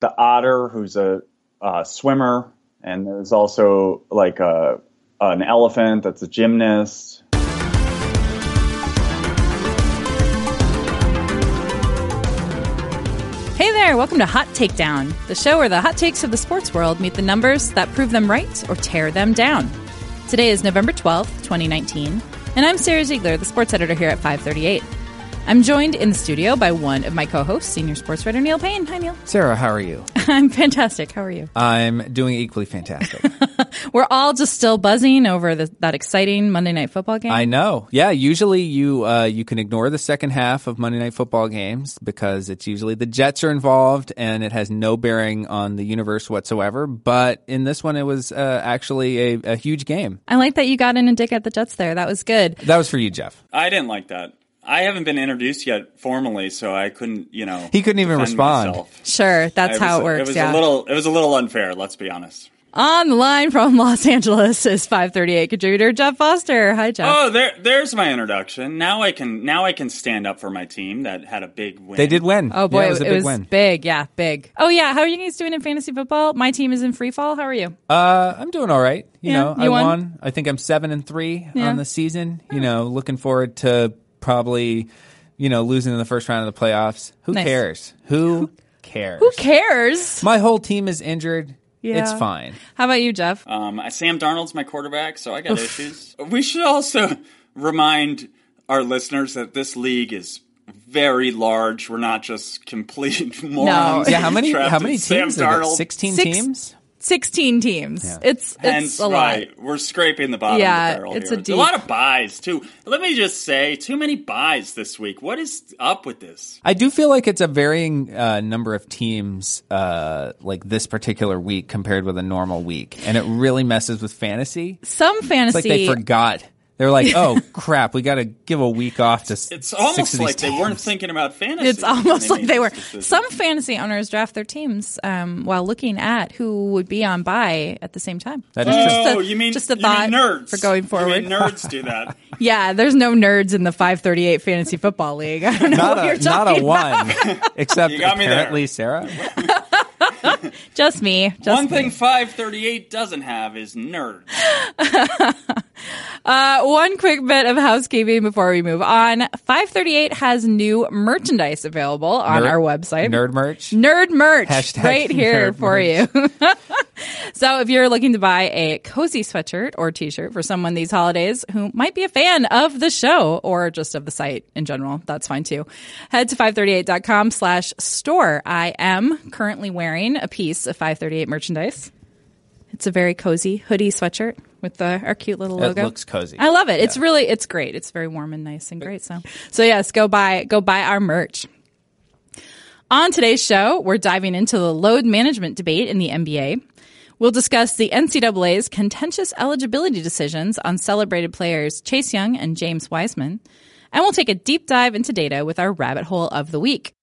the otter, who's a, a swimmer, and there's also like a an elephant that's a gymnast. Hey there, welcome to Hot Takedown, the show where the hot takes of the sports world meet the numbers that prove them right or tear them down. Today is November 12th, 2019, and I'm Sarah Ziegler, the sports editor here at 538. I'm joined in the studio by one of my co-hosts, senior sports writer Neil Payne. Hi, Neil. Sarah, how are you? I'm fantastic. How are you? I'm doing equally fantastic. We're all just still buzzing over the, that exciting Monday Night Football game. I know. Yeah, usually you uh, you can ignore the second half of Monday Night Football games because it's usually the Jets are involved and it has no bearing on the universe whatsoever. But in this one, it was uh, actually a, a huge game. I like that you got in and dig at the Jets there. That was good. That was for you, Jeff. I didn't like that. I haven't been introduced yet formally, so I couldn't, you know. He couldn't even respond. myself. Sure, that's It how was- it works. It was yeah. a little. It was a little unfair. Let's be honest. On the line from Los Angeles is 538 contributor Jeff Foster. Hi, Jeff. Oh, there, there's my introduction. Now I can, now I can stand up for my team that had a big win. They did win. Oh boy, Yeah, it was a big win. big. Yeah, big. Oh yeah, how are you guys doing in fantasy football? My team is in free fall. How are you? Uh, I'm doing all right. You Yeah, know, you I won? won. I think I'm seven and three Yeah. on the season. You know, looking forward to probably, you know, losing in the first round of the playoffs. Who Nice. cares? Who cares? Who cares? My whole team is injured. Yeah. It's fine. How about you, Jeff? Um, Sam Darnold's my quarterback, so I got issues. We should also remind our listeners that this league is very large. We're not just complete morons. Yeah, how many? How many teams? Are there? Darnold. Sixteen Six- teams. 16 teams. Yeah. It's it's Hence a lot. we're scraping the bottom Yeah, of the barrel it's here. a deep- a lot of byes too. Let me just say, too many byes this week. What is up with this? I do feel like it's a varying uh, number of teams, uh, like this particular week compared with a normal week, and it really messes with fantasy. Some It's fantasy like they forgot. They're like, "Oh crap, we got to give a week off to." It's six almost of these like they weren't thinking about fantasy. it's almost when like they were. decision. Some fantasy owners draft their teams um, while looking at who would be on bye at the same time. That is true. Just a- Oh, you mean just a you thought mean nerds for going You forward. mean nerds do that. Yeah, there's no nerds in the 538 fantasy football league. I don't know Not what you're a, not a one, except You there. apparently Sarah. Just me. Just One me. thing 538 doesn't have is nerds. Uh, one quick bit of housekeeping before we move on. 538 has new merchandise available on Nerd- our website. Nerd merch. Nerd merch Hashtag right here for merch. you. so if you're looking to buy a cozy sweatshirt or t-shirt for someone these holidays who might be a fan of the show or just of the site in general, that's fine too. Head to 538.com slash store. I am currently wearing a piece of 538 merchandise. It's a very cozy hoodie sweatshirt with the, our cute little logo. It looks cozy. I love it. It's really it's great. It's very warm and nice and great. So so yes, go buy go buy our merch. On today's show, we're diving into the load management debate in the NBA. We'll discuss the NCAA's contentious eligibility decisions on celebrated players Chase Young and James Wiseman. And we'll take a deep dive into data with our rabbit hole of the week.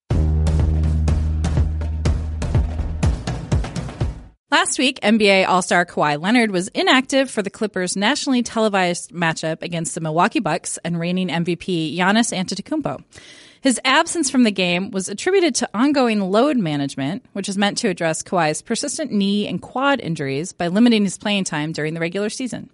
Last week, NBA All Star Kawhi Leonard was inactive for the Clippers' nationally televised matchup against the Milwaukee Bucks and reigning MVP Giannis Antetokounmpo. His absence from the game was attributed to ongoing load management, which is meant to address Kawhi's persistent knee and quad injuries by limiting his playing time during the regular season.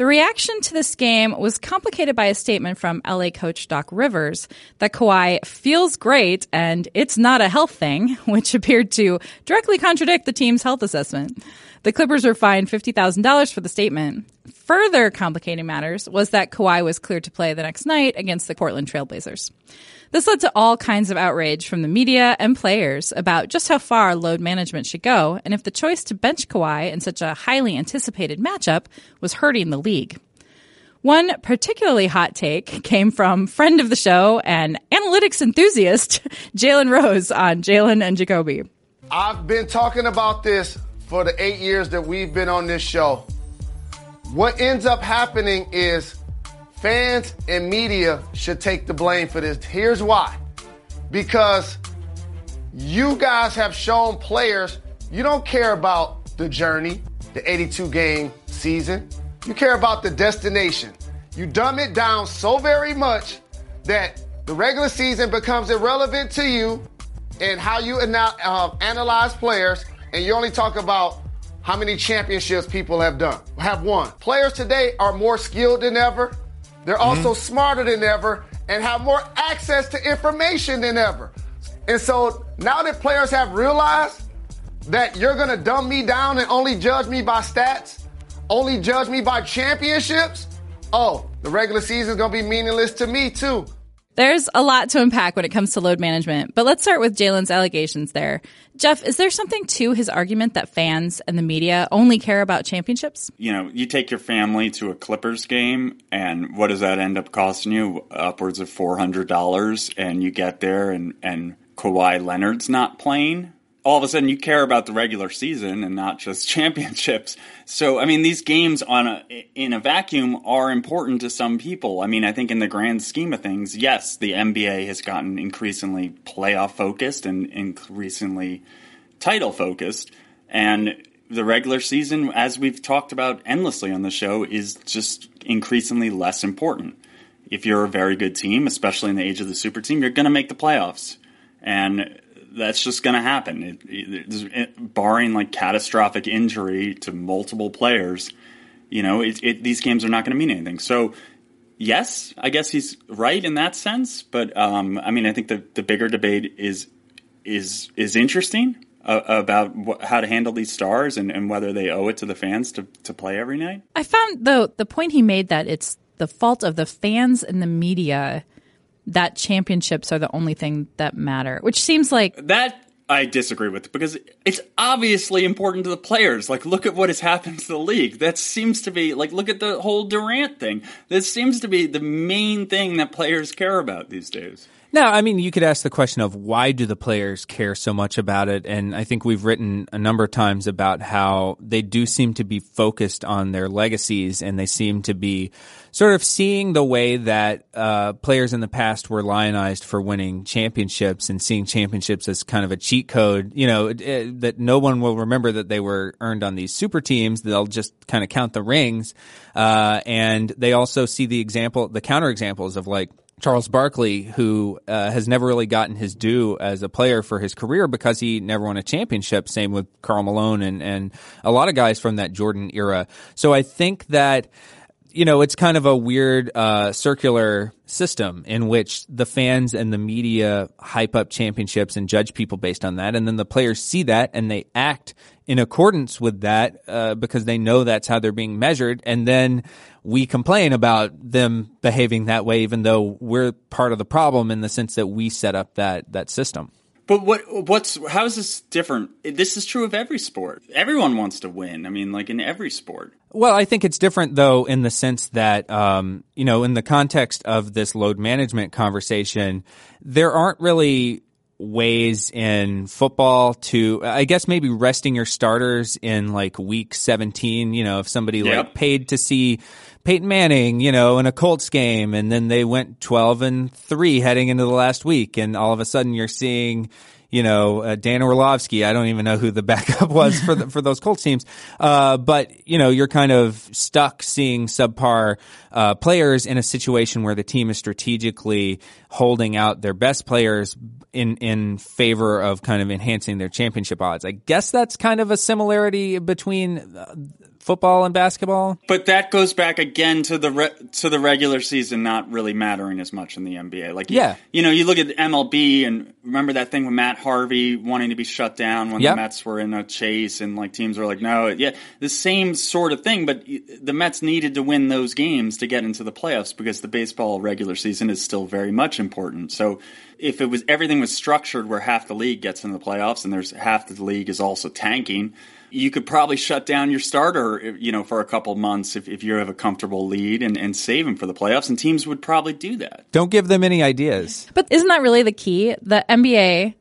The reaction to this game was complicated by a statement from LA coach Doc Rivers that Kawhi feels great and it's not a health thing, which appeared to directly contradict the team's health assessment. The Clippers were fined $50,000 for the statement. Further complicating matters was that Kawhi was cleared to play the next night against the Portland Trailblazers. This led to all kinds of outrage from the media and players about just how far load management should go and if the choice to bench Kawhi in such a highly anticipated matchup was hurting the league. One particularly hot take came from friend of the show and analytics enthusiast Jalen Rose on Jalen and Jacoby. I've been talking about this for the eight years that we've been on this show. What ends up happening is fans and media should take the blame for this. Here's why. Because you guys have shown players you don't care about the journey, the 82 game season. You care about the destination. You dumb it down so very much that the regular season becomes irrelevant to you and how you ana- uh, analyze players, and you only talk about how many championships people have done, have won. Players today are more skilled than ever. They're Mm-hmm. also smarter than ever and have more access to information than ever. And so now that players have realized that you're going to dumb me down and only judge me by stats, only judge me by championships, oh, the regular season is going to be meaningless to me too. There's a lot to unpack when it comes to load management, but let's start with Jalen's allegations there. Jeff, is there something to his argument that fans and the media only care about championships? you know, you take your family to a Clippers game, and what does that end up costing you? Upwards of four hundred dollars, and you get there, and and Kawhi Leonard's not playing. All of a sudden, you care about the regular season and not just championships. So, I mean, these games on a in a vacuum are important to some people. I mean, I think in the grand scheme of things, yes, the NBA has gotten increasingly playoff focused and increasingly title focused. And the regular season, as we've talked about endlessly on the show, is just increasingly less important. If you're a very good team, especially in the age of the super team, you're going to make the playoffs. And that's just going to happen. It, it, it- barring like catastrophic injury to multiple players, you know, these games are not going to mean anything. So, yes, I guess he's right in that sense. But um, I mean, I think the, the bigger debate is is is interesting uh, about wh- how to handle these stars and, and whether they owe it to the fans to, to play every night. I found though the point he made that it's the fault of the fans and the media that championships are the only thing that matter, which seems like That I disagree with because it's obviously important to the players. Like, look at what has happened to the league. That seems to be like, look at the whole Durant thing. This seems to be the main thing that players care about these days. No, I mean, you could ask the question of why do the players care so much about it? And I think we've written a number of times about how they do seem to be focused on their legacies and they seem to be sort of seeing the way that uh, players in the past were lionized for winning championships and seeing championships as kind of a cheat code, you know, it- it- that no one will remember that they were earned on these super teams. They'll just kind of count the rings. Uh, and they also see the example, the counter examples of like, Charles Barkley, who uh, has never really gotten his due as a player for his career because he never won a championship. Same with Karl Malone and, and a lot of guys from that Jordan era. So I think that you know, it's kind of a weird uh, circular system in which the fans and the media hype up championships and judge people based on that, and then the players see that and they act in accordance with that uh, because they know that's how they're being measured, and then we complain about them behaving that way, even though we're part of the problem in the sense that we set up that that system. But what what's how is this different? This is true of every sport. Everyone wants to win. I mean, like in every sport. Well, I think it's different though in the sense that, um, you know, in the context of this load management conversation, there aren't really ways in football to, I guess maybe resting your starters in like week 17, you know, if somebody Yep. like paid to see Peyton Manning, you know, in a Colts game and then they went 12 and 3 heading into the last week and all of a sudden you're seeing you know, uh, Dan Orlovsky. I don't even know who the backup was for the, for those Colts teams. Uh, but you know, you're kind of stuck seeing subpar uh, players in a situation where the team is strategically holding out their best players in in favor of kind of enhancing their championship odds. I guess that's kind of a similarity between uh, football and basketball. But that goes back again to the re- to the regular season not really mattering as much in the NBA. Like, Yeah. you, know, you look at MLB and remember that thing with Matt Harvey wanting to be shut down when Yep. the Mets were in a chase and like teams were like, no, yeah, the same sort of thing. But the Mets needed to win those games to get into the playoffs because the baseball regular season is still very much important. So if it was everything was structured where half the league gets into the playoffs and there's half the league is also tanking you could probably shut down your starter, you know, for a couple months if, if you have a comfortable lead and, and save him for the playoffs. And teams would probably do that. Don't give them any ideas. But isn't that really the key? The NBA,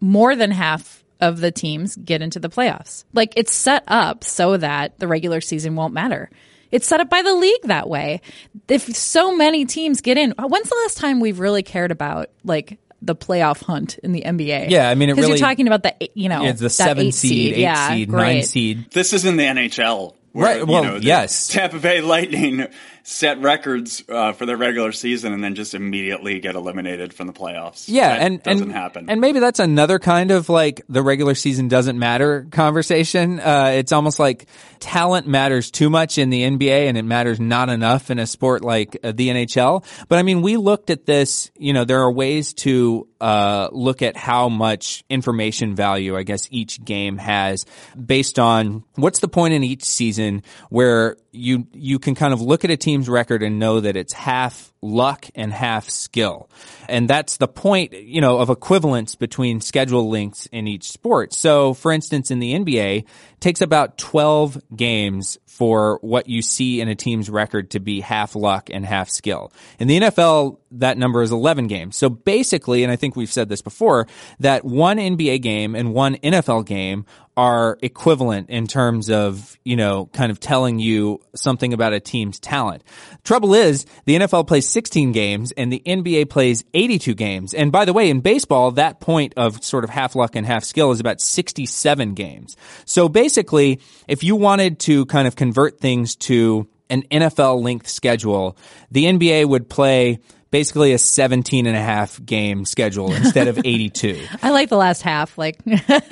more than half of the teams get into the playoffs. Like it's set up so that the regular season won't matter. It's set up by the league that way. If so many teams get in, when's the last time we've really cared about like the playoff hunt in the NBA? Yeah, I mean, it because really- you're talking about the you know It's the that seven eight seed, eight yeah, seed, great. nine seed. This is in the NHL. Where, Right, well, you know, yes. Tampa Bay Lightning set records uh, for their regular season and then just immediately get eliminated from the playoffs. Yeah, That and doesn't and, happen. And maybe that's another kind of like the regular season doesn't matter conversation. Uh, it's almost like talent matters too much in the NBA and it matters not enough in a sport like uh, the NHL. But I mean, we looked at this. You know, there are ways to uh, look at how much information value I guess each game has based on what's the point in each season where you you can kind of look at a team's record and know that it's half luck and half skill. And that's the point, you know, of equivalence between schedule lengths in each sport. So, for instance, in the NBA, takes about 12 games for what you see in a team's record to be half luck and half skill. In the NFL, that number is 11 games. So basically, and I think we've said this before, that one NBA game and one NFL game are equivalent in terms of, you know, kind of telling you something about a team's talent. Trouble is, the NFL plays 16 games and the NBA plays 82 games. And by the way, in baseball, that point of sort of half luck and half skill is about 67 games. So basically, if you wanted to kind of convert things to an NFL length schedule, the NBA would play basically a 17 and a half game schedule instead of 82. I like the last half. Like, go out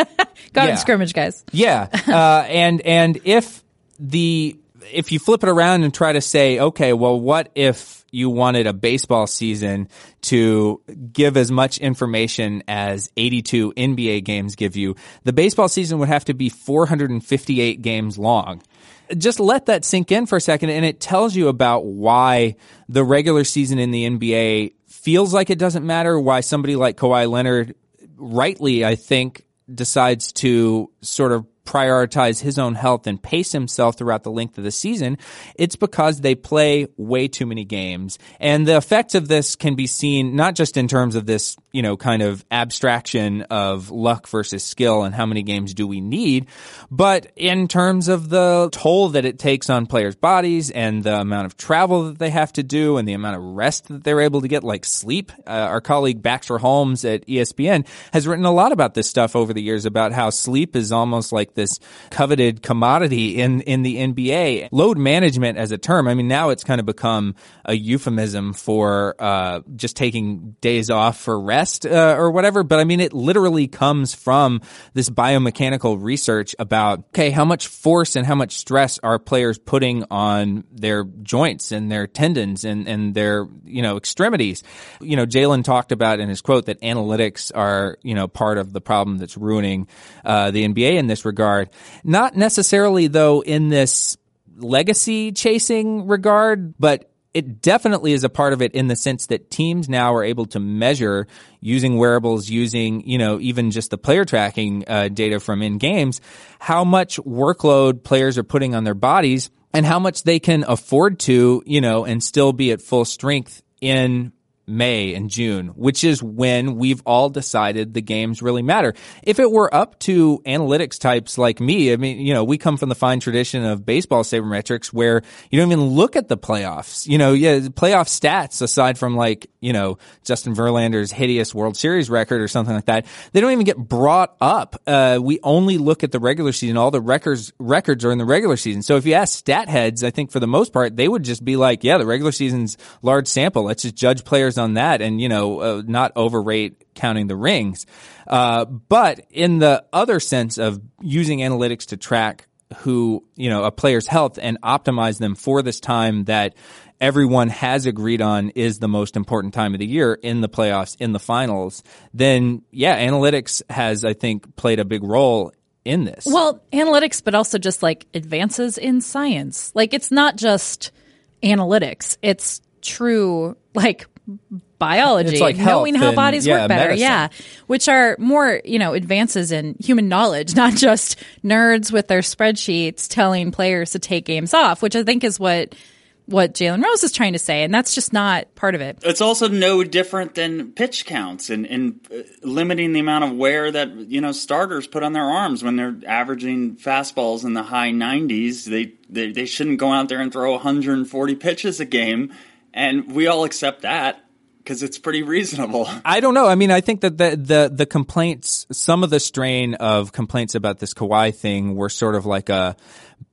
Yeah. and scrimmage, guys. Yeah, uh, and and if the if you flip it around and try to say, okay, well, what if you wanted a baseball season to give as much information as 82 NBA games give you? The baseball season would have to be 458 games long. Just let that sink in for a second, and it tells you about why the regular season in the NBA feels like it doesn't matter. Why somebody like Kawhi Leonard rightly, I think, decides to sort of prioritize his own health and pace himself throughout the length of the season, it's because they play way too many games. And the effects of this can be seen not just in terms of this, you know, kind of abstraction of luck versus skill and how many games do we need, but in terms of the toll that it takes on players' bodies and the amount of travel that they have to do and the amount of rest that they're able to get, like sleep. Uh, our colleague Baxter Holmes at ESPN has written a lot about this stuff over the years about how sleep is almost like this coveted commodity in, in the NBA. Load management as a term, I mean, now it's kind of become a euphemism for uh, just taking days off for rest uh, or whatever. But I mean, it literally comes from this biomechanical research about, okay, how much force and how much stress are players putting on their joints and their tendons and, and their, you know, extremities. You know, Jalen talked about in his quote that analytics are, you know, part of the problem that's ruining uh, the NBA in this regard. Not necessarily, though, in this legacy chasing regard, but it definitely is a part of it in the sense that teams now are able to measure using wearables, using, you know, even just the player tracking uh, data from in games, how much workload players are putting on their bodies and how much they can afford to, you know, and still be at full strength in May and June, which is when we've all decided the games really matter. If it were up to analytics types like me, I mean, you know, we come from the fine tradition of baseball sabermetrics where you don't even look at the playoffs. You know, yeah, playoff stats aside from like, you know, Justin Verlander's hideous World Series record or something like that, they don't even get brought up. Uh, we only look at the regular season. All the records records are in the regular season. So if you ask stat heads, I think for the most part, they would just be like, yeah, the regular season's large sample. Let's just judge players on that and, you know, uh, not overrate counting the rings. Uh, but in the other sense of using analytics to track who, you know, a player's health and optimize them for this time that everyone has agreed on is the most important time of the year in the playoffs, in the finals, then yeah, analytics has, I think, played a big role in this. Well, analytics, but also just like advances in science. Like it's not just analytics; it's true like biology, It's like knowing how and, bodies yeah, work better. medicine. Yeah, which are more you know advances in human knowledge, not just nerds with their spreadsheets telling players to take games off. Which I think is what what Jalen Rose is trying to say, and that's just not part of it. It's also no different than pitch counts and, and uh, limiting the amount of wear that you know starters put on their arms when they're averaging fastballs in the high 90s. They they, they shouldn't go out there and throw 140 pitches a game, and we all accept that because it's pretty reasonable. I don't know. I mean, I think that the, the, the complaints, some of the strain of complaints about this Kawhi thing were sort of like a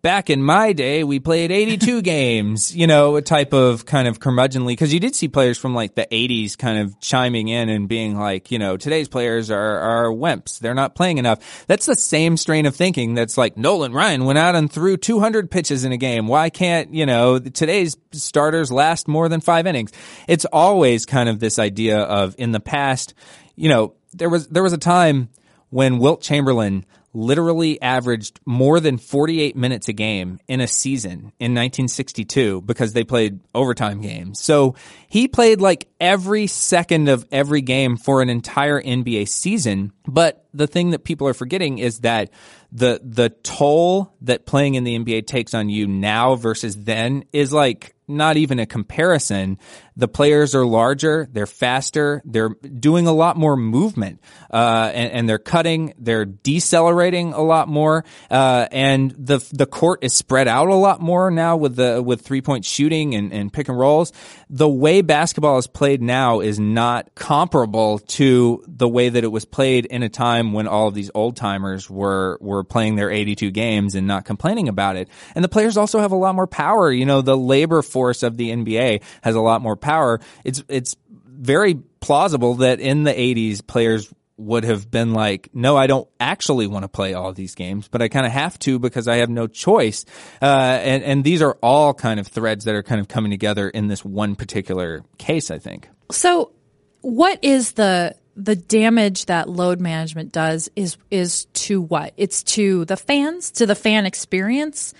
back in my day, we played 82 games, you know, a type of kind of curmudgeonly, because you did see players from like the 80s kind of chiming in and being like, you know, today's players are, are wimps. They're not playing enough. That's the same strain of thinking that's like Nolan Ryan went out and threw 200 pitches in a game. Why can't, you know, today's starters last more than five innings? It's always kind of this idea of in the past, you know, there was, there was a time when Wilt Chamberlain literally averaged more than 48 minutes a game in a season in 1962 because they played overtime games. So he played like every second of every game for an entire NBA season. But the thing that people are forgetting is that the the toll that playing in the NBA takes on you now versus then is like not even a comparison. The players are larger, they're faster, they're doing a lot more movement, uh, and, and, they're cutting, they're decelerating a lot more, uh, and the the court is spread out a lot more now with the with three point shooting and, and pick and rolls. The way basketball is played now is not comparable to the way that it was played in a time when all of these old timers were were playing their 82 games and not complaining about it. And the players also have a lot more power. You know, the labor force of the NBA has a lot more power. It's it's very plausible that in the 80s players would have been like, no, I don't actually want to play all these games, but I kind of have to because I have no choice. Uh, and, and these are all kind of threads that are kind of coming together in this one particular case, I think. So what is the the damage that load management does is is to what? It's to the fans, to the fan experience.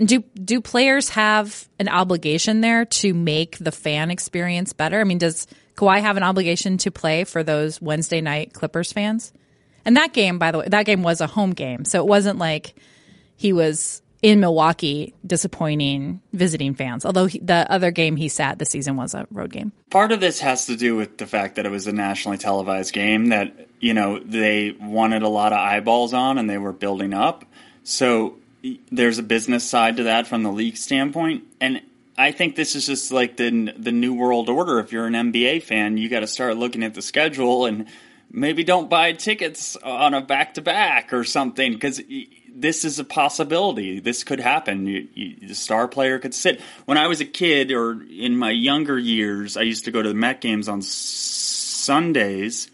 And do do players have an obligation there to make the fan experience better? I mean, does Kawhi have an obligation to play for those Wednesday night Clippers fans? And that game, by the way, that game was a home game, so it wasn't like he was in Milwaukee disappointing visiting fans. Although he, the other game he sat this season was a road game. Part of this has to do with the fact that it was a nationally televised game that, you know, they wanted a lot of eyeballs on and they were building up. So there's a business side to that from the league standpoint. And I think this is just like the the new world order. If you're an NBA fan, you got to start looking at the schedule and maybe don't buy tickets on a back to back or something because this is a possibility. This could happen. You, you, the star player could sit. When I was a kid or in my younger years, I used to go to the Met games on Sundays,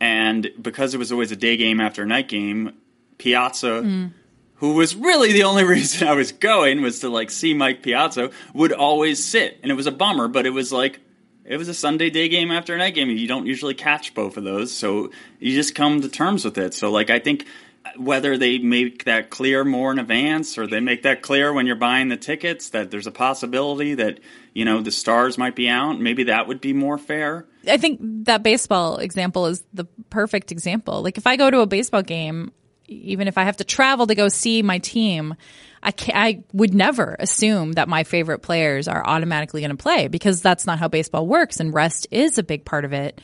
and because it was always a day game after a night game, Piazza. Mm. Who was really the only reason I was going was to like see Mike Piazza would always sit, and it was a bummer, but it was like it was a Sunday day game after a night game. And you don't usually catch both of those, so you just come to terms with it. So like I think whether they make that clear more in advance or they make that clear when you're buying the tickets that there's a possibility that you know the stars might be out maybe that would be more fair i think that baseball example is the perfect example like if i go to a baseball game even if i have to travel to go see my team I, I would never assume that my favorite players are automatically going to play because that's not how baseball works and rest is a big part of it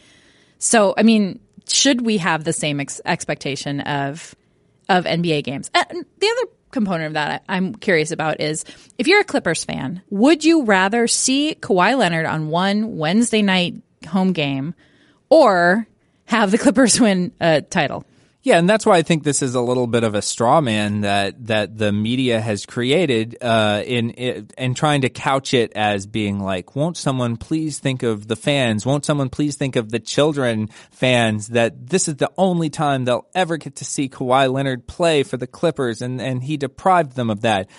so i mean should we have the same ex- expectation of of NBA games. Uh, and the other component of that I'm curious about is if you're a Clippers fan, would you rather see Kawhi Leonard on one Wednesday night home game or have the Clippers win a title? Yeah, and that's why I think this is a little bit of a straw man that that the media has created uh, in in trying to couch it as being like, won't someone please think of the fans? Won't someone please think of the children fans? That this is the only time they'll ever get to see Kawhi Leonard play for the Clippers, and and he deprived them of that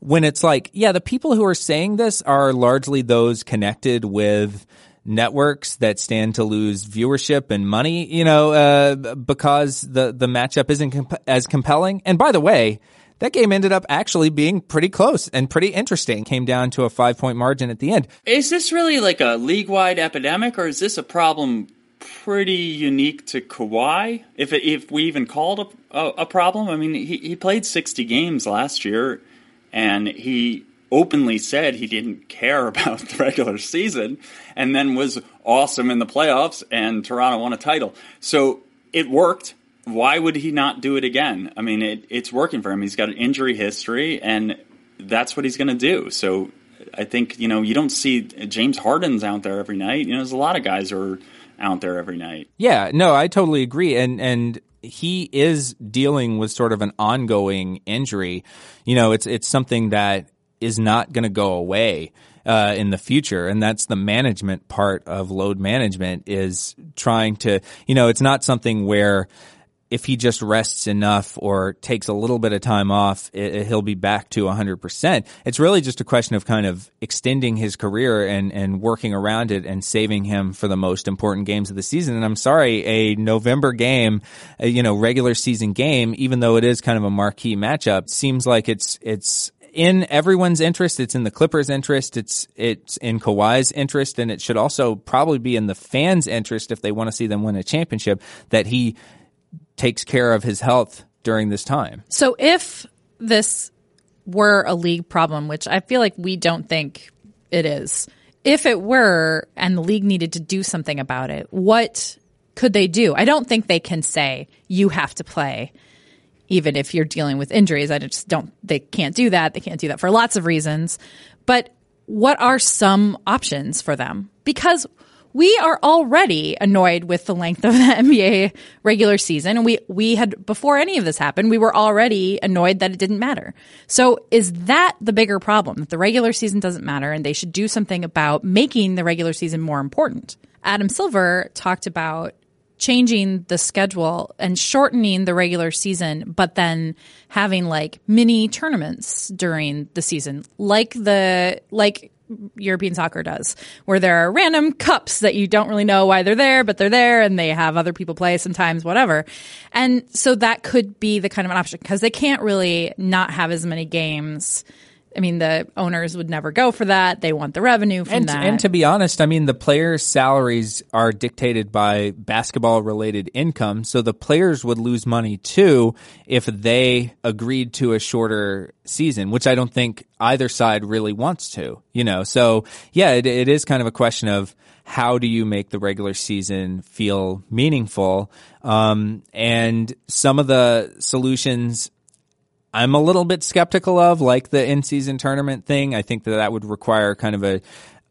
when it's like, yeah, the people who are saying this are largely those connected with networks that stand to lose viewership and money, you know, uh, because the, the matchup isn't comp- as compelling. And by the way, that game ended up actually being pretty close and pretty interesting. Came down to a five point margin at the end. Is this really like a league wide epidemic or is this a problem pretty unique to Kawhi? If, it, if we even called a, a, a problem, I mean, he, he played 60 games last year and he openly said he didn't care about the regular season and then was awesome in the playoffs and Toronto won a title. So it worked. Why would he not do it again? I mean, it, it's working for him. He's got an injury history and that's what he's going to do. So I think, you know, you don't see James Harden's out there every night. You know, there's a lot of guys who are out there every night. Yeah, no, I totally agree. And and he is dealing with sort of an ongoing injury. You know, it's it's something that is not going to go away. Uh, in the future, and that's the management part of load management is trying to, you know, it's not something where if he just rests enough or takes a little bit of time off, it, he'll be back to 100%. It's really just a question of kind of extending his career and, and working around it and saving him for the most important games of the season. And I'm sorry, a November game, a, you know, regular season game, even though it is kind of a marquee matchup, seems like it's, it's, in everyone's interest. It's in the Clippers' interest. It's it's in Kawhi's interest, and it should also probably be in the fans' interest if they want to see them win a championship that he takes care of his health during this time. So if this were a league problem, which I feel like we don't think it is, if it were and the league needed to do something about it, what could they do? I don't think they can say you have to play even if you're dealing with injuries. I just don't they can't do that. They can't do that for lots of reasons. But what are some options for them? Because we are already annoyed with the length of the NBA regular season. And we, we had, before any of this happened, we were already annoyed that it didn't matter. So is that the bigger problem? That the regular season doesn't matter and they should do something about making the regular season more important? Adam Silver talked about changing the schedule and shortening the regular season, but then having like mini tournaments during the season, like the, like European soccer does, where there are random cups that you don't really know why they're there, but they're there and they have other people play sometimes, whatever. And so that could be the kind of an option because they can't really not have as many games I mean, the owners would never go for that. They want the revenue from and, that. And to be honest, I mean, the players' salaries are dictated by basketball related income. So the players would lose money too if they agreed to a shorter season, which I don't think either side really wants to, you know? So yeah, it, it is kind of a question of, how do you make the regular season feel meaningful? Um, and some of the solutions I'm a little bit skeptical of, like the in season tournament thing. I think that that would require kind of a,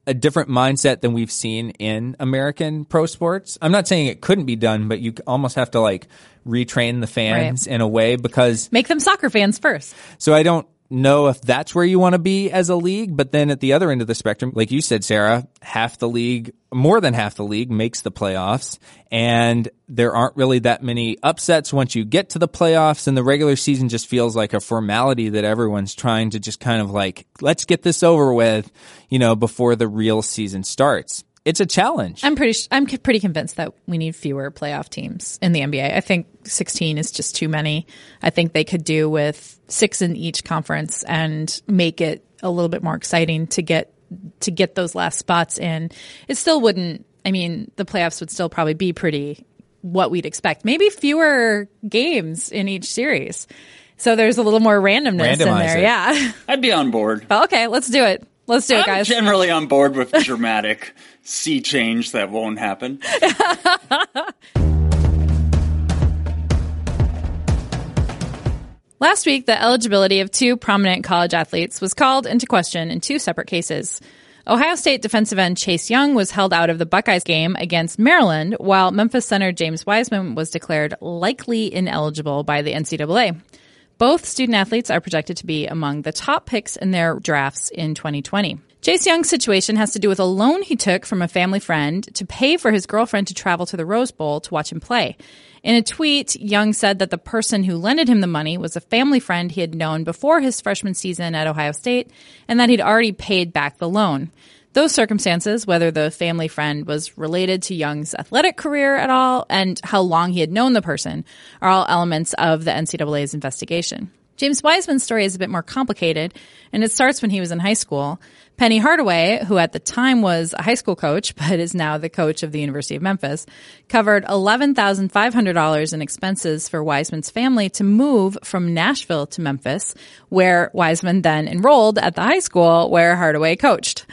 a different mindset than we've seen in American pro sports. I'm not saying it couldn't be done, but you almost have to like retrain the fans right. in a way because make them soccer fans first. So I don't know if that's where you want to be as a league. But then at the other end of the spectrum, like you said, Sarah, half the league, more than half the league makes the playoffs. And there aren't really that many upsets once you get to the playoffs. And the regular season just feels like a formality that everyone's trying to just kind of like, let's get this over with, you know, before the real season starts it's a challenge. I'm pretty I'm pretty convinced that we need fewer playoff teams in the NBA. I think 16 is just too many. I think they could do with 6 in each conference and make it a little bit more exciting to get to get those last spots in. It still wouldn't I mean, the playoffs would still probably be pretty what we'd expect. Maybe fewer games in each series. So there's a little more randomness Randomize in there. It. Yeah. I'd be on board. okay, let's do it. Let's do it, I'm guys. generally on board with dramatic sea change that won't happen. Last week, the eligibility of two prominent college athletes was called into question in two separate cases. Ohio State defensive end Chase Young was held out of the Buckeyes game against Maryland, while Memphis center James Wiseman was declared likely ineligible by the NCAA. Both student athletes are projected to be among the top picks in their drafts in 2020. Chase Young's situation has to do with a loan he took from a family friend to pay for his girlfriend to travel to the Rose Bowl to watch him play. In a tweet, Young said that the person who lended him the money was a family friend he had known before his freshman season at Ohio State and that he'd already paid back the loan. Those circumstances, whether the family friend was related to Young's athletic career at all and how long he had known the person, are all elements of the NCAA's investigation. James Wiseman's story is a bit more complicated, and it starts when he was in high school. Penny Hardaway, who at the time was a high school coach, but is now the coach of the University of Memphis, covered $11,500 in expenses for Wiseman's family to move from Nashville to Memphis, where Wiseman then enrolled at the high school where Hardaway coached.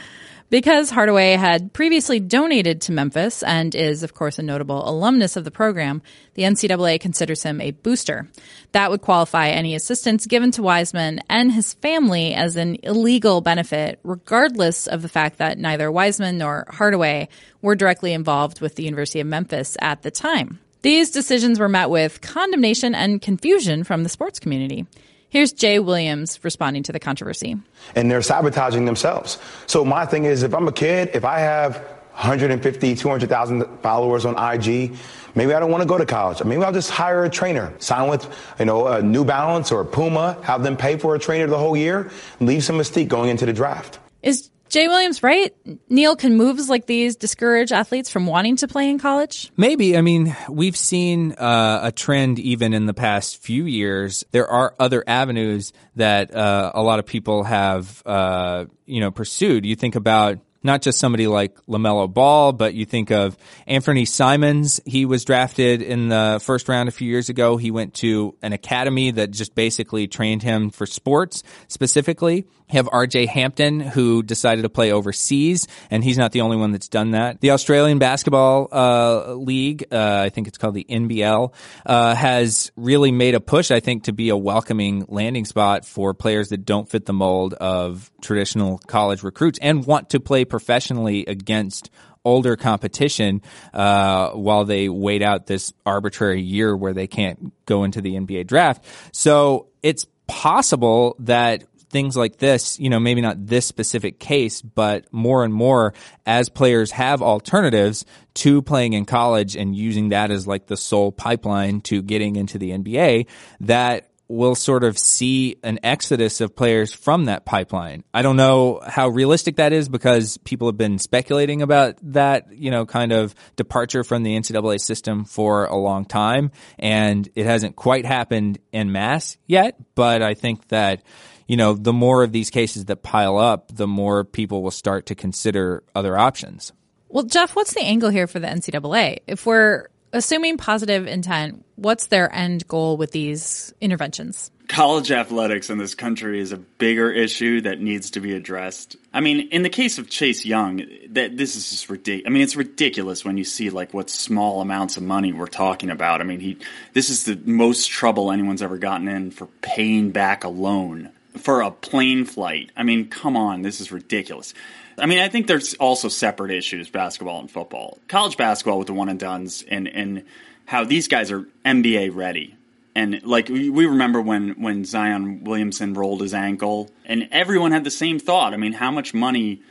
Because Hardaway had previously donated to Memphis and is, of course, a notable alumnus of the program, the NCAA considers him a booster. That would qualify any assistance given to Wiseman and his family as an illegal benefit, regardless of the fact that neither Wiseman nor Hardaway were directly involved with the University of Memphis at the time. These decisions were met with condemnation and confusion from the sports community. Here's Jay Williams responding to the controversy. And they're sabotaging themselves. So my thing is, if I'm a kid, if I have 150, 200,000 followers on IG, maybe I don't want to go to college. Maybe I'll just hire a trainer, sign with, you know, a New Balance or Puma, have them pay for a trainer the whole year, leave some mystique going into the draft. Is Jay Williams right? Neil, can moves like these discourage athletes from wanting to play in college? Maybe. I mean, we've seen uh, a trend even in the past few years. There are other avenues that uh, a lot of people have, uh, you know, pursued. You think about not just somebody like LaMelo Ball, but you think of Anfernee Simons. He was drafted in the first round a few years ago. He went to an academy that just basically trained him for sports specifically. You have RJ Hampton who decided to play overseas and he's not the only one that's done that. The Australian Basketball uh, League, uh, I think it's called the NBL, uh, has really made a push, I think, to be a welcoming landing spot for players that don't fit the mold of traditional college recruits and want to play professionally against older competition uh, while they wait out this arbitrary year where they can't go into the NBA draft. So it's possible that things like this, you know, maybe not this specific case, but more and more as players have alternatives to playing in college and using that as like the sole pipeline to getting into the NBA, that we'll sort of see an exodus of players from that pipeline. I don't know how realistic that is because people have been speculating about that, you know, kind of departure from the NCAA system for a long time. And it hasn't quite happened in mass yet, but I think that, you know, the more of these cases that pile up, the more people will start to consider other options. Well, Jeff, what's the angle here for the NCAA? If we're assuming positive intent, what's their end goal with these interventions? College athletics in this country is a bigger issue that needs to be addressed. I mean, in the case of Chase Young, that this is just ridiculous. I mean, it's ridiculous when you see like what small amounts of money we're talking about. I mean, he this is the most trouble anyone's ever gotten in for paying back a loan for a plane flight. I mean, come on, this is ridiculous. I mean, I think there's also separate issues, basketball and football. College basketball with the one and dones and and how these guys are NBA ready. And like we remember when when Zion Williamson rolled his ankle, and everyone had the same thought. I mean, how much money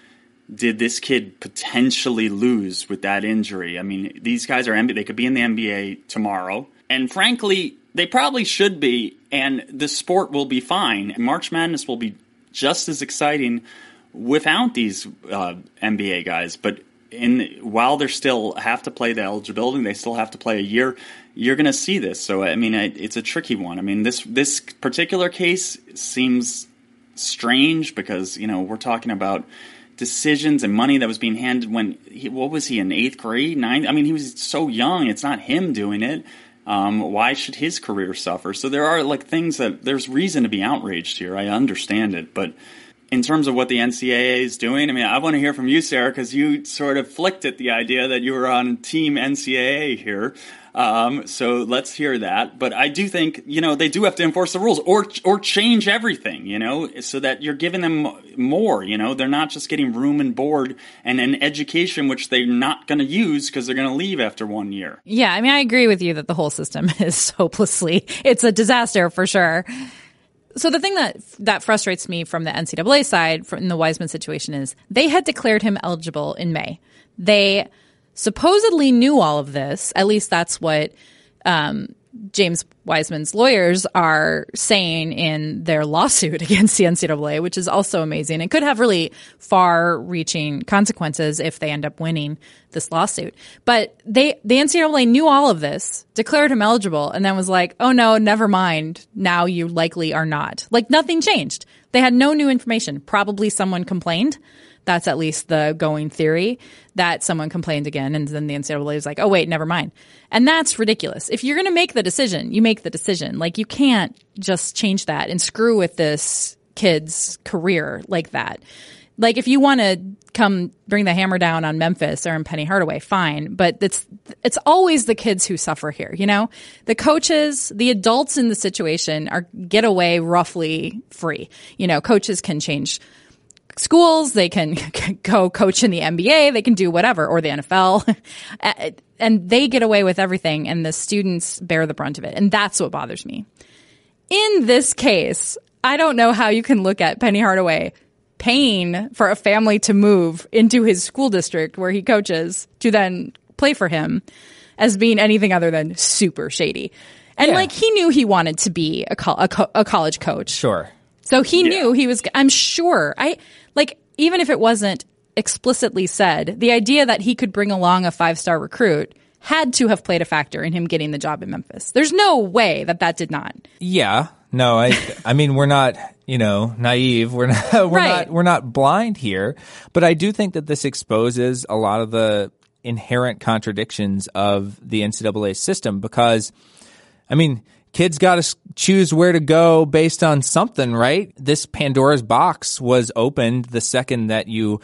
did this kid potentially lose with that injury? I mean, these guys are NBA. They could be in the NBA tomorrow, and frankly, they probably should be. And the sport will be fine. March Madness will be just as exciting without these uh, NBA guys. But in while they still have to play the eligibility, they still have to play a year. You're going to see this. So I mean, it's a tricky one. I mean, this this particular case seems strange because you know we're talking about decisions and money that was being handed when he, what was he in eighth grade, ninth? I mean, he was so young. It's not him doing it. Um, why should his career suffer? So there are like things that there's reason to be outraged here. I understand it, but in terms of what the NCAA is doing, I mean, I want to hear from you, Sarah, because you sort of flicked at the idea that you were on Team NCAA here. Um, so let's hear that. But I do think you know they do have to enforce the rules or or change everything, you know, so that you're giving them more. You know, they're not just getting room and board and an education which they're not going to use because they're going to leave after one year. Yeah, I mean, I agree with you that the whole system is hopelessly it's a disaster for sure. So the thing that that frustrates me from the NCAA side from the Wiseman situation is they had declared him eligible in May. They supposedly knew all of this. At least that's what um, James Wiseman's lawyers are saying in their lawsuit against the NCAA, which is also amazing. It could have really far reaching consequences if they end up winning this lawsuit. But they, the NCAA knew all of this, declared him eligible, and then was like, oh no, never mind. Now you likely are not. Like nothing changed. They had no new information. Probably someone complained. That's at least the going theory that someone complained again and then the NCAA is like, oh wait, never mind. And that's ridiculous. If you're going to make the decision, you make the decision. Like you can't just change that and screw with this kid's career like that. Like if you want to come bring the hammer down on Memphis or on Penny Hardaway, fine. But it's it's always the kids who suffer here. You know, the coaches, the adults in the situation are get away roughly free. You know, coaches can change schools, they can go coach in the NBA, they can do whatever, or the NFL. and they get away with everything and the students bear the brunt of it. And that's what bothers me. In this case, I don't know how you can look at Penny Hardaway paying for a family to move into his school district where he coaches to then play for him as being anything other than super shady. And Yeah. like he knew he wanted to be a, col- a, co- a college coach. Sure. So he knew he was, I'm sure, I, like, even if it wasn't explicitly said, the idea that he could bring along a five star recruit had to have played a factor in him getting the job in Memphis. There's no way that that did not. Yeah. No, I I mean we're not, you know, naive. We're not we're Right. not we're not blind here, but I do think that this exposes a lot of the inherent contradictions of the NCAA system because I mean, kids got to choose where to go based on something, right? This Pandora's box was opened the second that you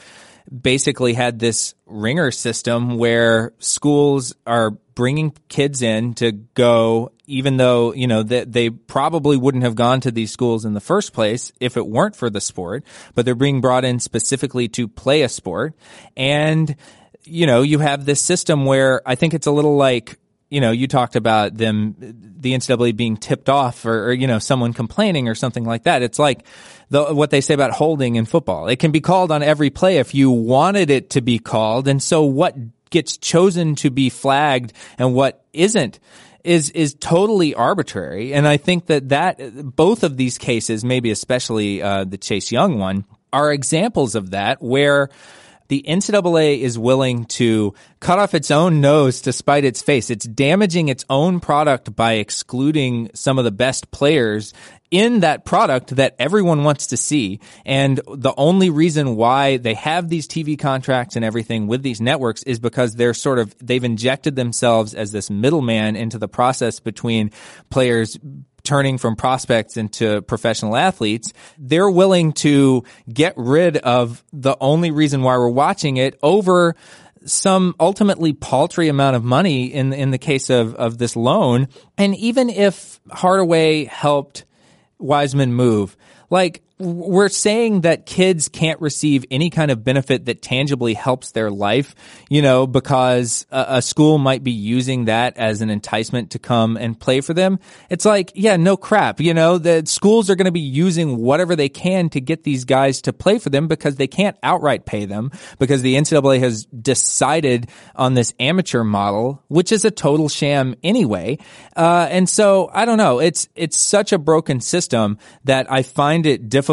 basically had this ringer system where schools are bringing kids in to go even though you know that they probably wouldn't have gone to these schools in the first place if it weren't for the sport but they're being brought in specifically to play a sport and you know you have this system where i think it's a little like you know, you talked about them, the NCAA being tipped off or, or, you know, someone complaining or something like that. It's like the, what they say about holding in football. It can be called on every play if you wanted it to be called. And so what gets chosen to be flagged and what isn't is, is totally arbitrary. And I think that that, both of these cases, maybe especially, uh, the Chase Young one, are examples of that where, the NCAA is willing to cut off its own nose to spite its face. It's damaging its own product by excluding some of the best players in that product that everyone wants to see. And the only reason why they have these TV contracts and everything with these networks is because they're sort of, they've injected themselves as this middleman into the process between players turning from prospects into professional athletes, they're willing to get rid of the only reason why we're watching it over some ultimately paltry amount of money in in the case of of this loan. And even if Hardaway helped Wiseman move, like we're saying that kids can't receive any kind of benefit that tangibly helps their life, you know, because a, a school might be using that as an enticement to come and play for them. It's like, yeah, no crap, you know, the schools are going to be using whatever they can to get these guys to play for them because they can't outright pay them because the NCAA has decided on this amateur model, which is a total sham anyway. Uh, and so I don't know. It's, it's such a broken system that I find it difficult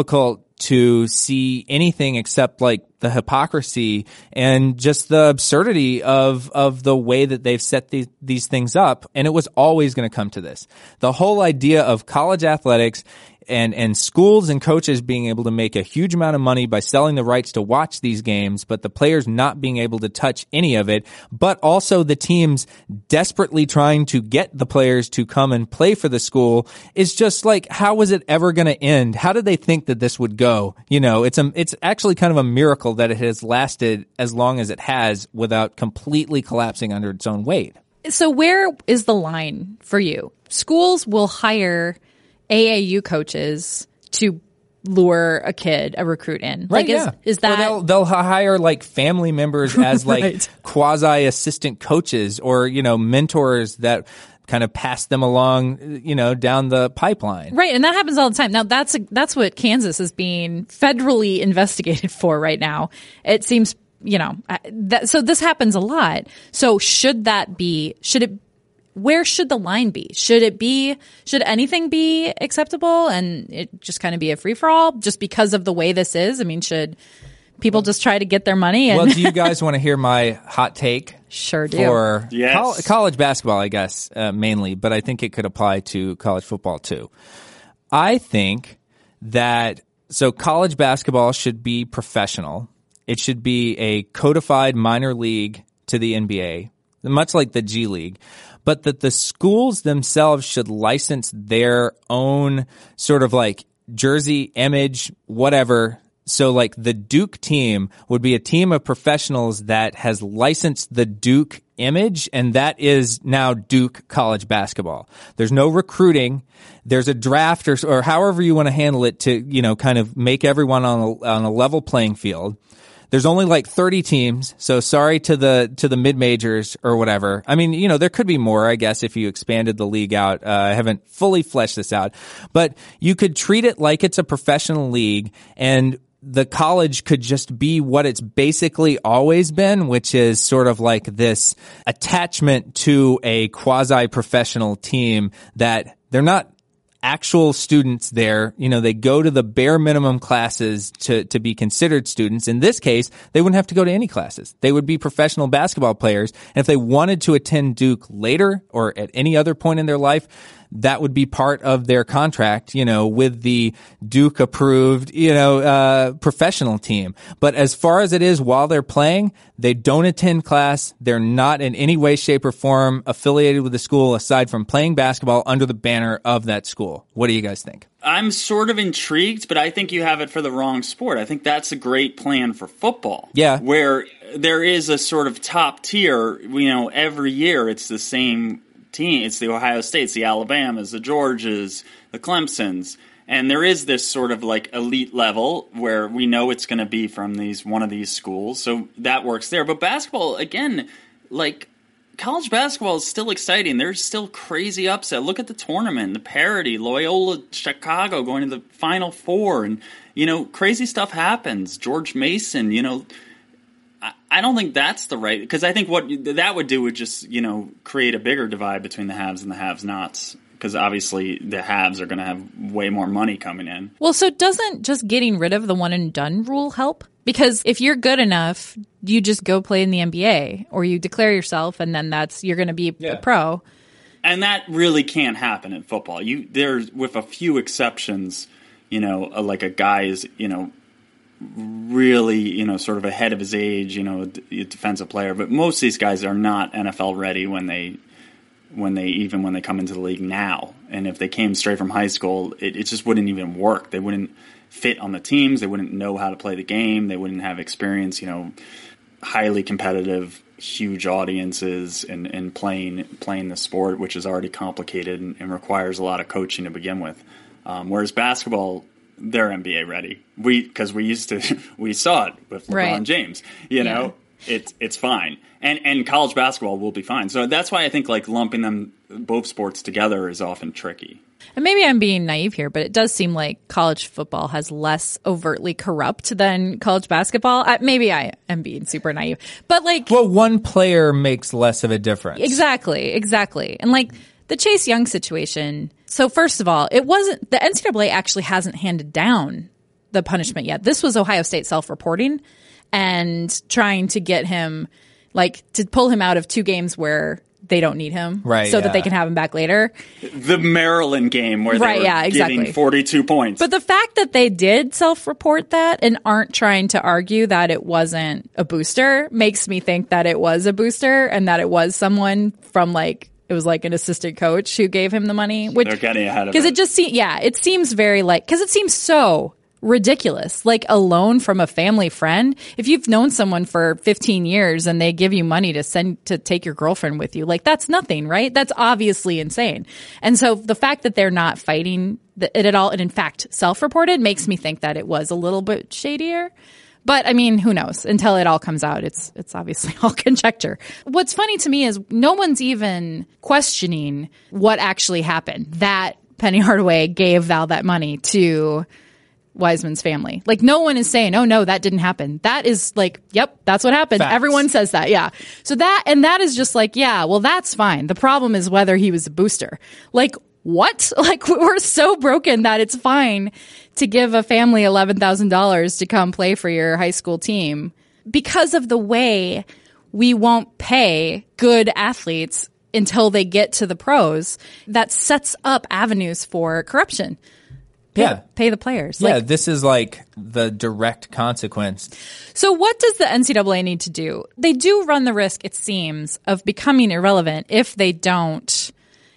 to see anything except like the hypocrisy and just the absurdity of of the way that they've set these these things up. And it was always going to come to this. The whole idea of college athletics and and schools and coaches being able to make a huge amount of money by selling the rights to watch these games, but the players not being able to touch any of it, but also the teams desperately trying to get the players to come and play for the school is just like how was it ever going to end? How did they think that this would go? You know, it's a it's actually kind of a miracle that it has lasted as long as it has without completely collapsing under its own weight. So where is the line for you? Schools will hire AAU coaches to lure a kid, a recruit in. like, is, is Or that they'll, they'll hire like family members as like Right. quasi assistant coaches or you know mentors that kind of pass them along you know down the pipeline. right? And that happens all the time. Now that's that's what Kansas is being federally investigated for right now. It seems, you know, that, so this happens a lot. So should that be? Should it? Where should the line be? Should it be? Should anything be acceptable and it just kind of be a free for all just because of the way this is? I mean, should people just try to get their money and Well, do you guys want to hear my hot take? Sure do. For Yes. col- college basketball, I guess, uh, mainly, but I think it could apply to college football too. I think that so college basketball should be professional. It should be a codified minor league to the NBA, much like the G League, but that the schools themselves should license their own sort of like jersey image, whatever. So like the Duke team would be a team of professionals that has licensed the Duke image and that is now Duke college basketball. There's no recruiting. There's a draft or, or however you want to handle it to, you know, kind of make everyone on a, on a level playing field. There's only like 30 teams. So sorry to the, to the mid majors or whatever. I mean, you know, there could be more, I guess, if you expanded the league out. Uh, I haven't fully fleshed this out, but you could treat it like it's a professional league and the college could just be what it's basically always been, which is sort of like this attachment to a quasi professional team that they're not actual students there. You know, they go to the bare minimum classes to, to be considered students. In this case, they wouldn't have to go to any classes. They would be professional basketball players. And if they wanted to attend Duke later or at any other point in their life, that would be part of their contract, you know, with the Duke approved, you know, uh, professional team. But as far as it is while they're playing, they don't attend class. They're not in any way, shape, or form affiliated with the school aside from playing basketball under the banner of that school. What do you guys think? I'm sort of intrigued, but I think you have it for the wrong sport. I think that's a great plan for football. Yeah. Where there is a sort of top tier, you know, every year it's the same team. It's the Ohio States, the Alabamas, the Georgias, the Clemsons. And there is this sort of like elite level where we know it's going to be from these one of these schools. So that works there. But basketball again, like college basketball is still exciting. There's still crazy upset. Look at the tournament, the parity, Loyola Chicago going to the final 4 and you know, crazy stuff happens. George Mason, you know, I don't think that's the right because I think what that would do would just you know create a bigger divide between the haves and the have-nots because obviously the haves are going to have way more money coming in. Well, so doesn't just getting rid of the one and done rule help? Because if you're good enough, you just go play in the NBA or you declare yourself and then that's you're going to be yeah. a pro. And that really can't happen in football. You there's with a few exceptions, you know, uh, like a guy is, you know, really, you know, sort of ahead of his age, you know, a defensive player. But most of these guys are not NFL ready when they, when they even when they come into the league now. And if they came straight from high school, it, it just wouldn't even work. They wouldn't fit on the teams. They wouldn't know how to play the game. They wouldn't have experience. You know, highly competitive, huge audiences, and, and playing playing the sport, which is already complicated and, and requires a lot of coaching to begin with. Um, whereas basketball they're NBA ready. We because we used to we saw it with LeBron right. James. You know, yeah. it's it's fine, and and college basketball will be fine. So that's why I think like lumping them both sports together is often tricky. And maybe I'm being naive here, but it does seem like college football has less overtly corrupt than college basketball. I, maybe I am being super naive, but like, well, one player makes less of a difference. Exactly, exactly, and like the Chase Young situation. So first of all, it wasn't the NCAA actually hasn't handed down the punishment yet. This was Ohio State self-reporting and trying to get him like to pull him out of two games where they don't need him, right? So yeah. that they can have him back later. The Maryland game where right, they were yeah, exactly. getting forty-two points. But the fact that they did self-report that and aren't trying to argue that it wasn't a booster makes me think that it was a booster and that it was someone from like it was like an assistant coach who gave him the money. Which, They're getting ahead of Because it. it just seems, yeah, it seems very like, because it seems so ridiculous. Like a loan from a family friend. If you've known someone for 15 years and they give you money to send to take your girlfriend with you, like that's nothing, right? That's obviously insane. And so the fact that they're not fighting it at all, and in fact self-reported, makes me think that it was a little bit shadier. But I mean, who knows? Until it all comes out, it's it's obviously all conjecture. What's funny to me is no one's even questioning what actually happened. That Penny Hardaway gave Val that money to Wiseman's family. Like no one is saying, "Oh no, that didn't happen." That is like, "Yep, that's what happened." Facts. Everyone says that. Yeah. So that and that is just like, "Yeah, well that's fine." The problem is whether he was a booster. Like what? Like we're so broken that it's fine to give a family $11,000 to come play for your high school team because of the way we won't pay good athletes until they get to the pros. That sets up avenues for corruption. Pay, yeah. Pay the players. Yeah, like, this is like the direct consequence. So, what does the NCAA need to do? They do run the risk, it seems, of becoming irrelevant if they don't.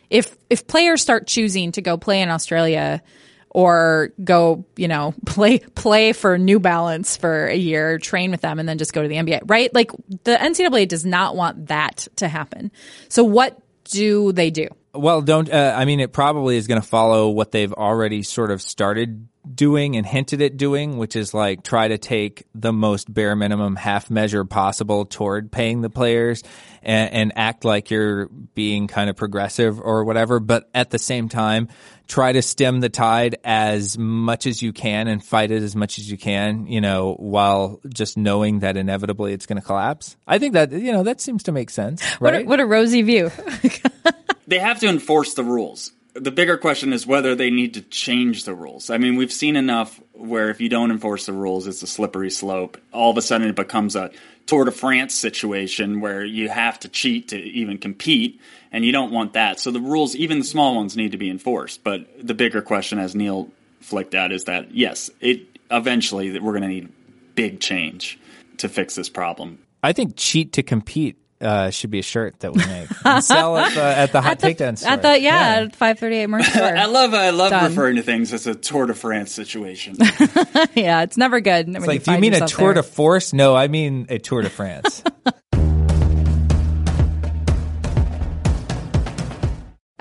If if players start choosing to go play in Australia or go, you know, play play for New Balance for a year, train with them, and then just go to the NBA, right? Like the NCAA does not want that to happen. So what do they do? Well, don't. Uh, I mean, it probably is going to follow what they've already sort of started doing and hinted at doing, which is like try to take the most bare minimum half measure possible toward paying the players and, and act like you're being kind of progressive or whatever. But at the same time, try to stem the tide as much as you can and fight it as much as you can, you know, while just knowing that inevitably it's going to collapse. I think that, you know, that seems to make sense, What right? a, what a rosy view. They have to enforce the rules. The bigger question is whether they need to change the rules. I mean, we've seen enough where if you don't enforce the rules, it's a slippery slope. All of a sudden, it becomes a Tour de France situation where you have to cheat to even compete, and you don't want that. So the rules, even the small ones, need to be enforced. But the bigger question, as Neil flicked at, is that yes, it eventually we're going to need big change to fix this problem. I think cheat to compete uh, should be a shirt that we make and sell at the, at the hot at the, takedown store. at the yeah, at 538 merch store. I love I love Done. referring to things as a Tour de France situation. yeah, it's never good. It's like, do you mean a tour there. de force? No, I mean a tour de France.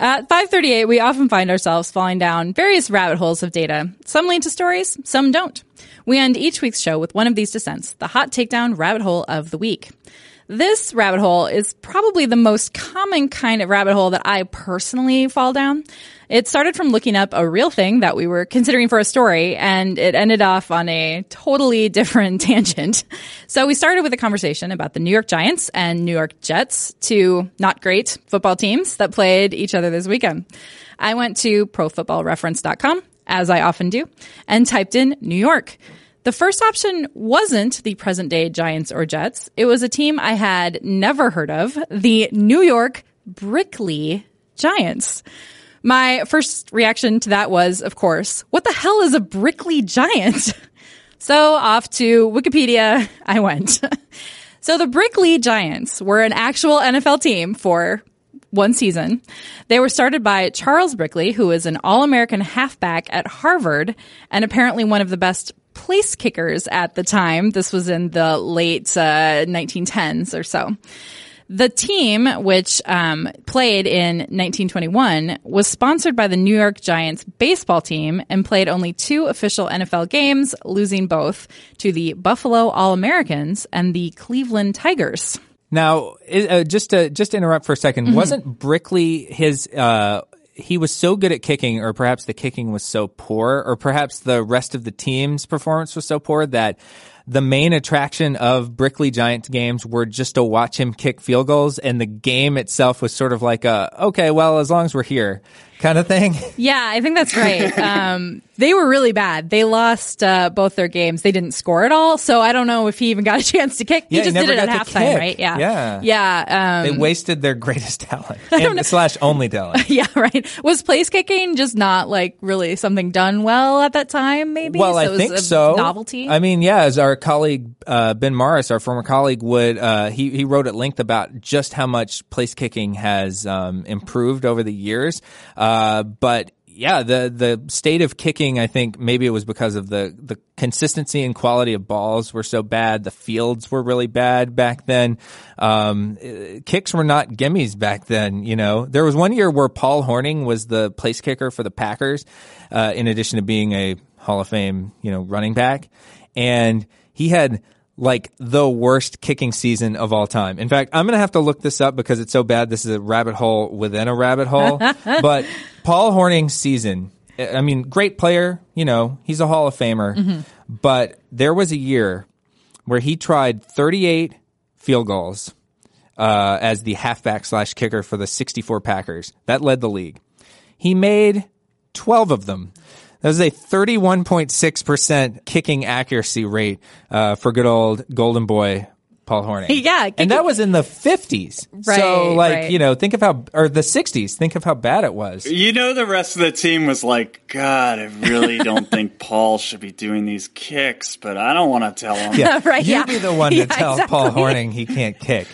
At 538, we often find ourselves falling down various rabbit holes of data. Some lead to stories, some don't. We end each week's show with one of these descents, the hot takedown rabbit hole of the week. This rabbit hole is probably the most common kind of rabbit hole that I personally fall down. It started from looking up a real thing that we were considering for a story, and it ended off on a totally different tangent. So we started with a conversation about the New York Giants and New York Jets, two not great football teams that played each other this weekend. I went to profootballreference.com, as I often do, and typed in New York. The first option wasn't the present day Giants or Jets. It was a team I had never heard of, the New York Brickley Giants. My first reaction to that was, of course, what the hell is a Brickley Giant? So off to Wikipedia I went. so the Brickley Giants were an actual NFL team for one season. They were started by Charles Brickley, who is an All American halfback at Harvard and apparently one of the best place kickers at the time. This was in the late uh, 1910s or so. The team, which um, played in 1921, was sponsored by the New York Giants baseball team and played only two official NFL games, losing both to the Buffalo All Americans and the Cleveland Tigers. Now, uh, just to just to interrupt for a 2nd Mm-hmm. wasn't Brickley his? Uh, he was so good at kicking, or perhaps the kicking was so poor, or perhaps the rest of the team's performance was so poor that the main attraction of Brickley Giants games were just to watch him kick field goals, and the game itself was sort of like a okay, well, as long as we're here, kind of thing. Yeah, I think that's right. um, they were really bad. They lost uh, both their games. They didn't score at all. So I don't know if he even got a chance to kick. Yeah, he he just did never it at halftime, kick. right? Yeah. Yeah. Yeah. Um, They wasted their greatest talent and, slash only talent. yeah, right. Was place kicking just not like really something done well at that time? Maybe. Well, So I it was think a so. Novelty. I mean, yeah, as our colleague uh, Ben Morris, our former colleague, would uh, he he wrote at length about just how much place kicking has um, improved over the years. Uh, but yeah, the the state of kicking, I think maybe it was because of the the consistency and quality of balls were so bad. The fields were really bad back then. Um, uh, kicks were not gimmies back then. You know, there was one year where Paul Hornung was the place kicker for the Packers, uh, in addition to being a Hall of Fame, you know, running back, and he had like the worst kicking season of all time. In fact, I'm going to have to look this up because it's so bad. This is a rabbit hole within a rabbit hole. but Paul Hornung's season, I mean, great player, you know, he's a Hall of Famer. But there was a year where he tried 38 field goals uh, as the halfback slash kicker for the 64 Packers. That led the league. He made 12 of them. That was a 31.6% kicking accuracy rate uh, for good old golden boy Paul Hornung. Yeah, and that was in the 50s. so, like, right. you know, think of how, or the 60s, think of how bad it was. You know, the rest of the team was like, God, I really don't think Paul should be doing these kicks, but I don't want to tell him. Yeah, Right, you yeah. be the one to Yeah, tell Paul exactly. Hornung he can't kick.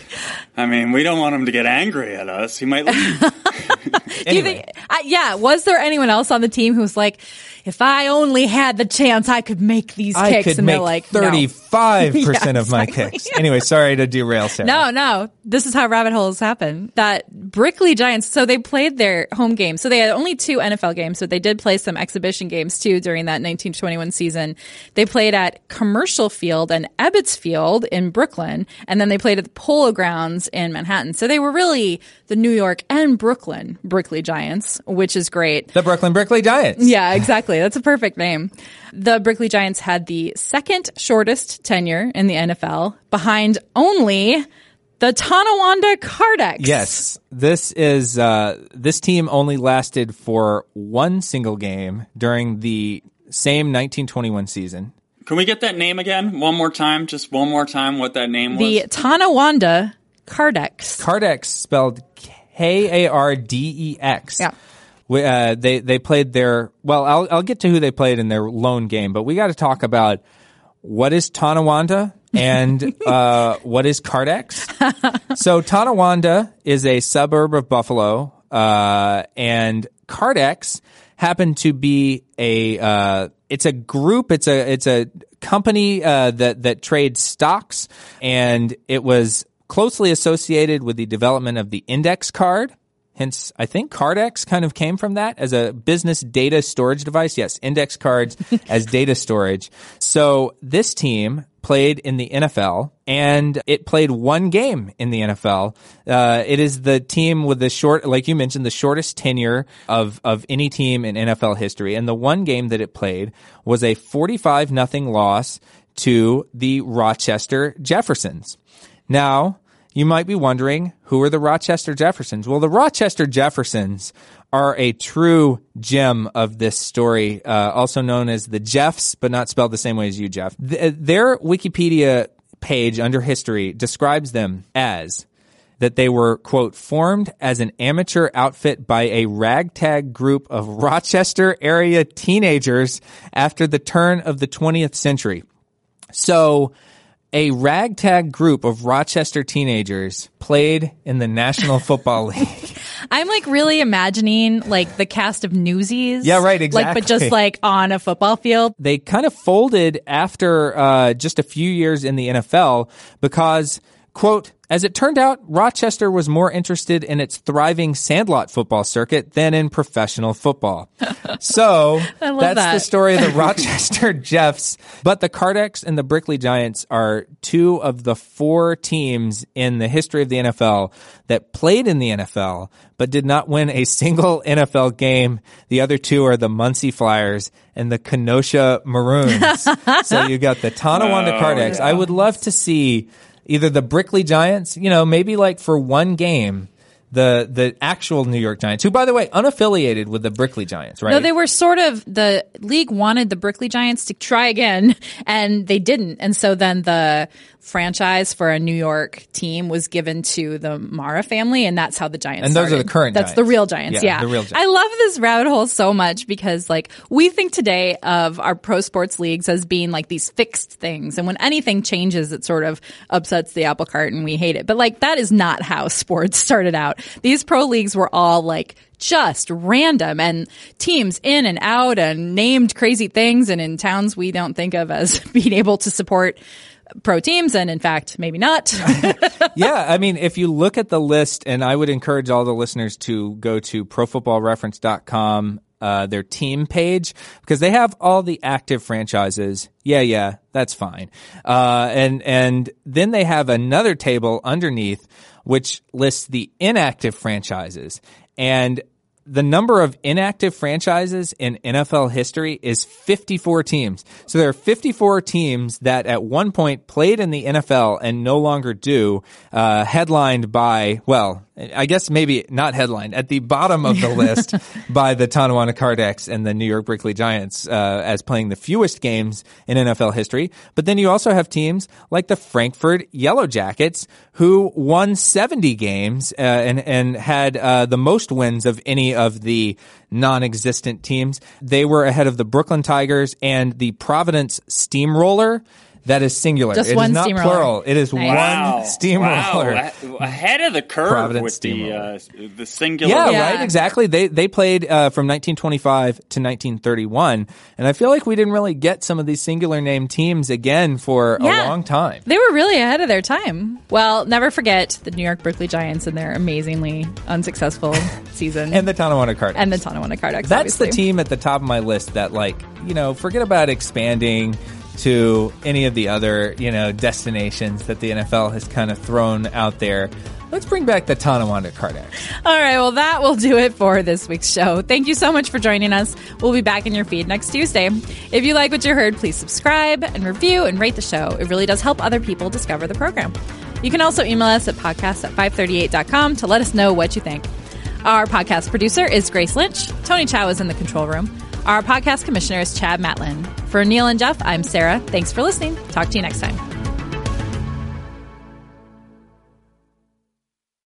I mean, we don't want him to get angry at us. He might leave. Do you think? Uh, yeah. Was there anyone else on the team who was like, if I only had the chance, I could make these I kicks. could and make they're like, no. 35% Yeah, of my exactly. kicks. Anyway, sorry to derail, Sarah. No, no. This is how rabbit holes happen. That Brickley Giants, so they played their home game. So they had only two NFL games, but they did play some exhibition games too during that 1921 season. They played at Commercial Field and Ebbets Field in Brooklyn, and then they played at the Polo Grounds in Manhattan. So they were really the New York and Brooklyn Brickley Giants, which is great. The Brooklyn Brickley Giants. Yeah, exactly. That's a perfect name. The Brickley Giants had the second shortest tenure in the NFL, behind only the Tonawanda Kardex. Yes, this is uh, this team only lasted for one single game during the same 1921 season. Can we get that name again? One more time? Just one more time what that name was? The Tonawanda Kardex. Kardex spelled K A R D E X. Yeah. We, uh, they they played their well. I'll I'll get to who they played in their lone game, but we got to talk about what is Tonawanda and uh, what is Kardex. so Tonawanda is a suburb of Buffalo, uh, and Kardex happened to be a uh, it's a group. It's a it's a company uh, that that trades stocks, and it was closely associated with the development of the index card. Hence, I think Kardex kind of came from that as a business data storage device. Yes, index cards as data storage. So this team played in the NFL and it played one game in the NFL. Uh, it is the team with the short, like you mentioned, the shortest tenure of, of any team in NFL history. And the one game that it played was a 45 nothing loss to the Rochester Jeffersons. Now, you might be wondering, who are the Rochester Jeffersons? Well, the Rochester Jeffersons are a true gem of this story, uh, also known as the Jeffs, but not spelled the same way as you, Jeff. Th- their Wikipedia page under history describes them as that they were, quote, formed as an amateur outfit by a ragtag group of Rochester area teenagers after the turn of the 20th century. So, a ragtag group of Rochester teenagers played in the National Football League. I'm like really imagining like the cast of Newsies. Yeah, right, exactly. Like, but just like on a football field. They kind of folded after uh, just a few years in the NFL because, quote, as it turned out, Rochester was more interested in its thriving sandlot football circuit than in professional football. So that's that. the story of the Rochester Jeffs. But the Kardex and the Brickley Giants are two of the four teams in the history of the NFL that played in the NFL but did not win a single NFL game. The other two are the Muncie Flyers and the Kenosha Maroons. so you got the Tonawanda oh, Kardex. I would love to see either the Brickley Giants, you know, maybe like for one game, the the actual New York Giants, who by the way unaffiliated with the Brickley Giants, right? No, they were sort of the league wanted the Brickley Giants to try again, and they didn't. And so then the franchise for a New York team was given to the Mara family, and that's how the Giants. And those are the current That's the real Giants. Yeah, Yeah, the real Giants. I love this rabbit hole so much because like we think today of our pro sports leagues as being like these fixed things, and when anything changes, it sort of upsets the apple cart, and we hate it. But like that is not how sports started out. These pro leagues were all like just random and teams in and out and named crazy things and in towns we don't think of as being able to support pro teams and in fact maybe not yeah, I mean, if you look at the list, and I would encourage all the listeners to go to profootballreference.com, uh, their team page, because they have all the active franchises. Yeah, yeah, that's fine. Uh, and, and then they have another table underneath, which lists the inactive franchises. And the number of inactive franchises in NFL history is 54 teams. So there are 54 teams that at one point played in the NFL and no longer do, uh, headlined by, well, I guess maybe not headlined, at the bottom of the list by the Tonawanda Kardex and the New York Brickley Giants, uh, as playing the fewest games in NFL history. But then you also have teams like the Frankford Yellow Jackets who won 70 games, uh, and, and had, uh, the most wins of any of the non-existent teams. They were ahead of the Brooklyn Tigers and the Providence Steamroller. That is singular. Just It is one not steamroller. plural. It is Nice. one Wow, steamroller. Wow. Ahead of the curve Providence with the uh, the singular. Yeah, Yeah. right. Exactly. They they played uh, from 1925 to 1931, and I feel like we didn't really get some of these singular name teams again for Yeah. a long time. They were really ahead of their time. Well, never forget the New York Brickley Giants and their amazingly unsuccessful season. And the Tonawanda Cards. and the Tonawanda Carducks. That's the team at the top of my list that, like, you know, forget about expanding to any of the other, you know, destinations that the NFL has kind of thrown out there. Let's bring back the Tonawanda Kardex. All right, well, that will do it for this week's show. Thank you so much for joining us. We'll be back in your feed next Tuesday. If you like what you heard, please subscribe and review and rate the show. It really does help other people discover the program. You can also email us at podcast at 538.com to let us know what you think. Our podcast producer is Grace Lynch. Tony Chow is in the control room. Our podcast commissioner is Chad Matlin. For Neil and Jeff, I'm Sarah. Thanks for listening. Talk to you next time.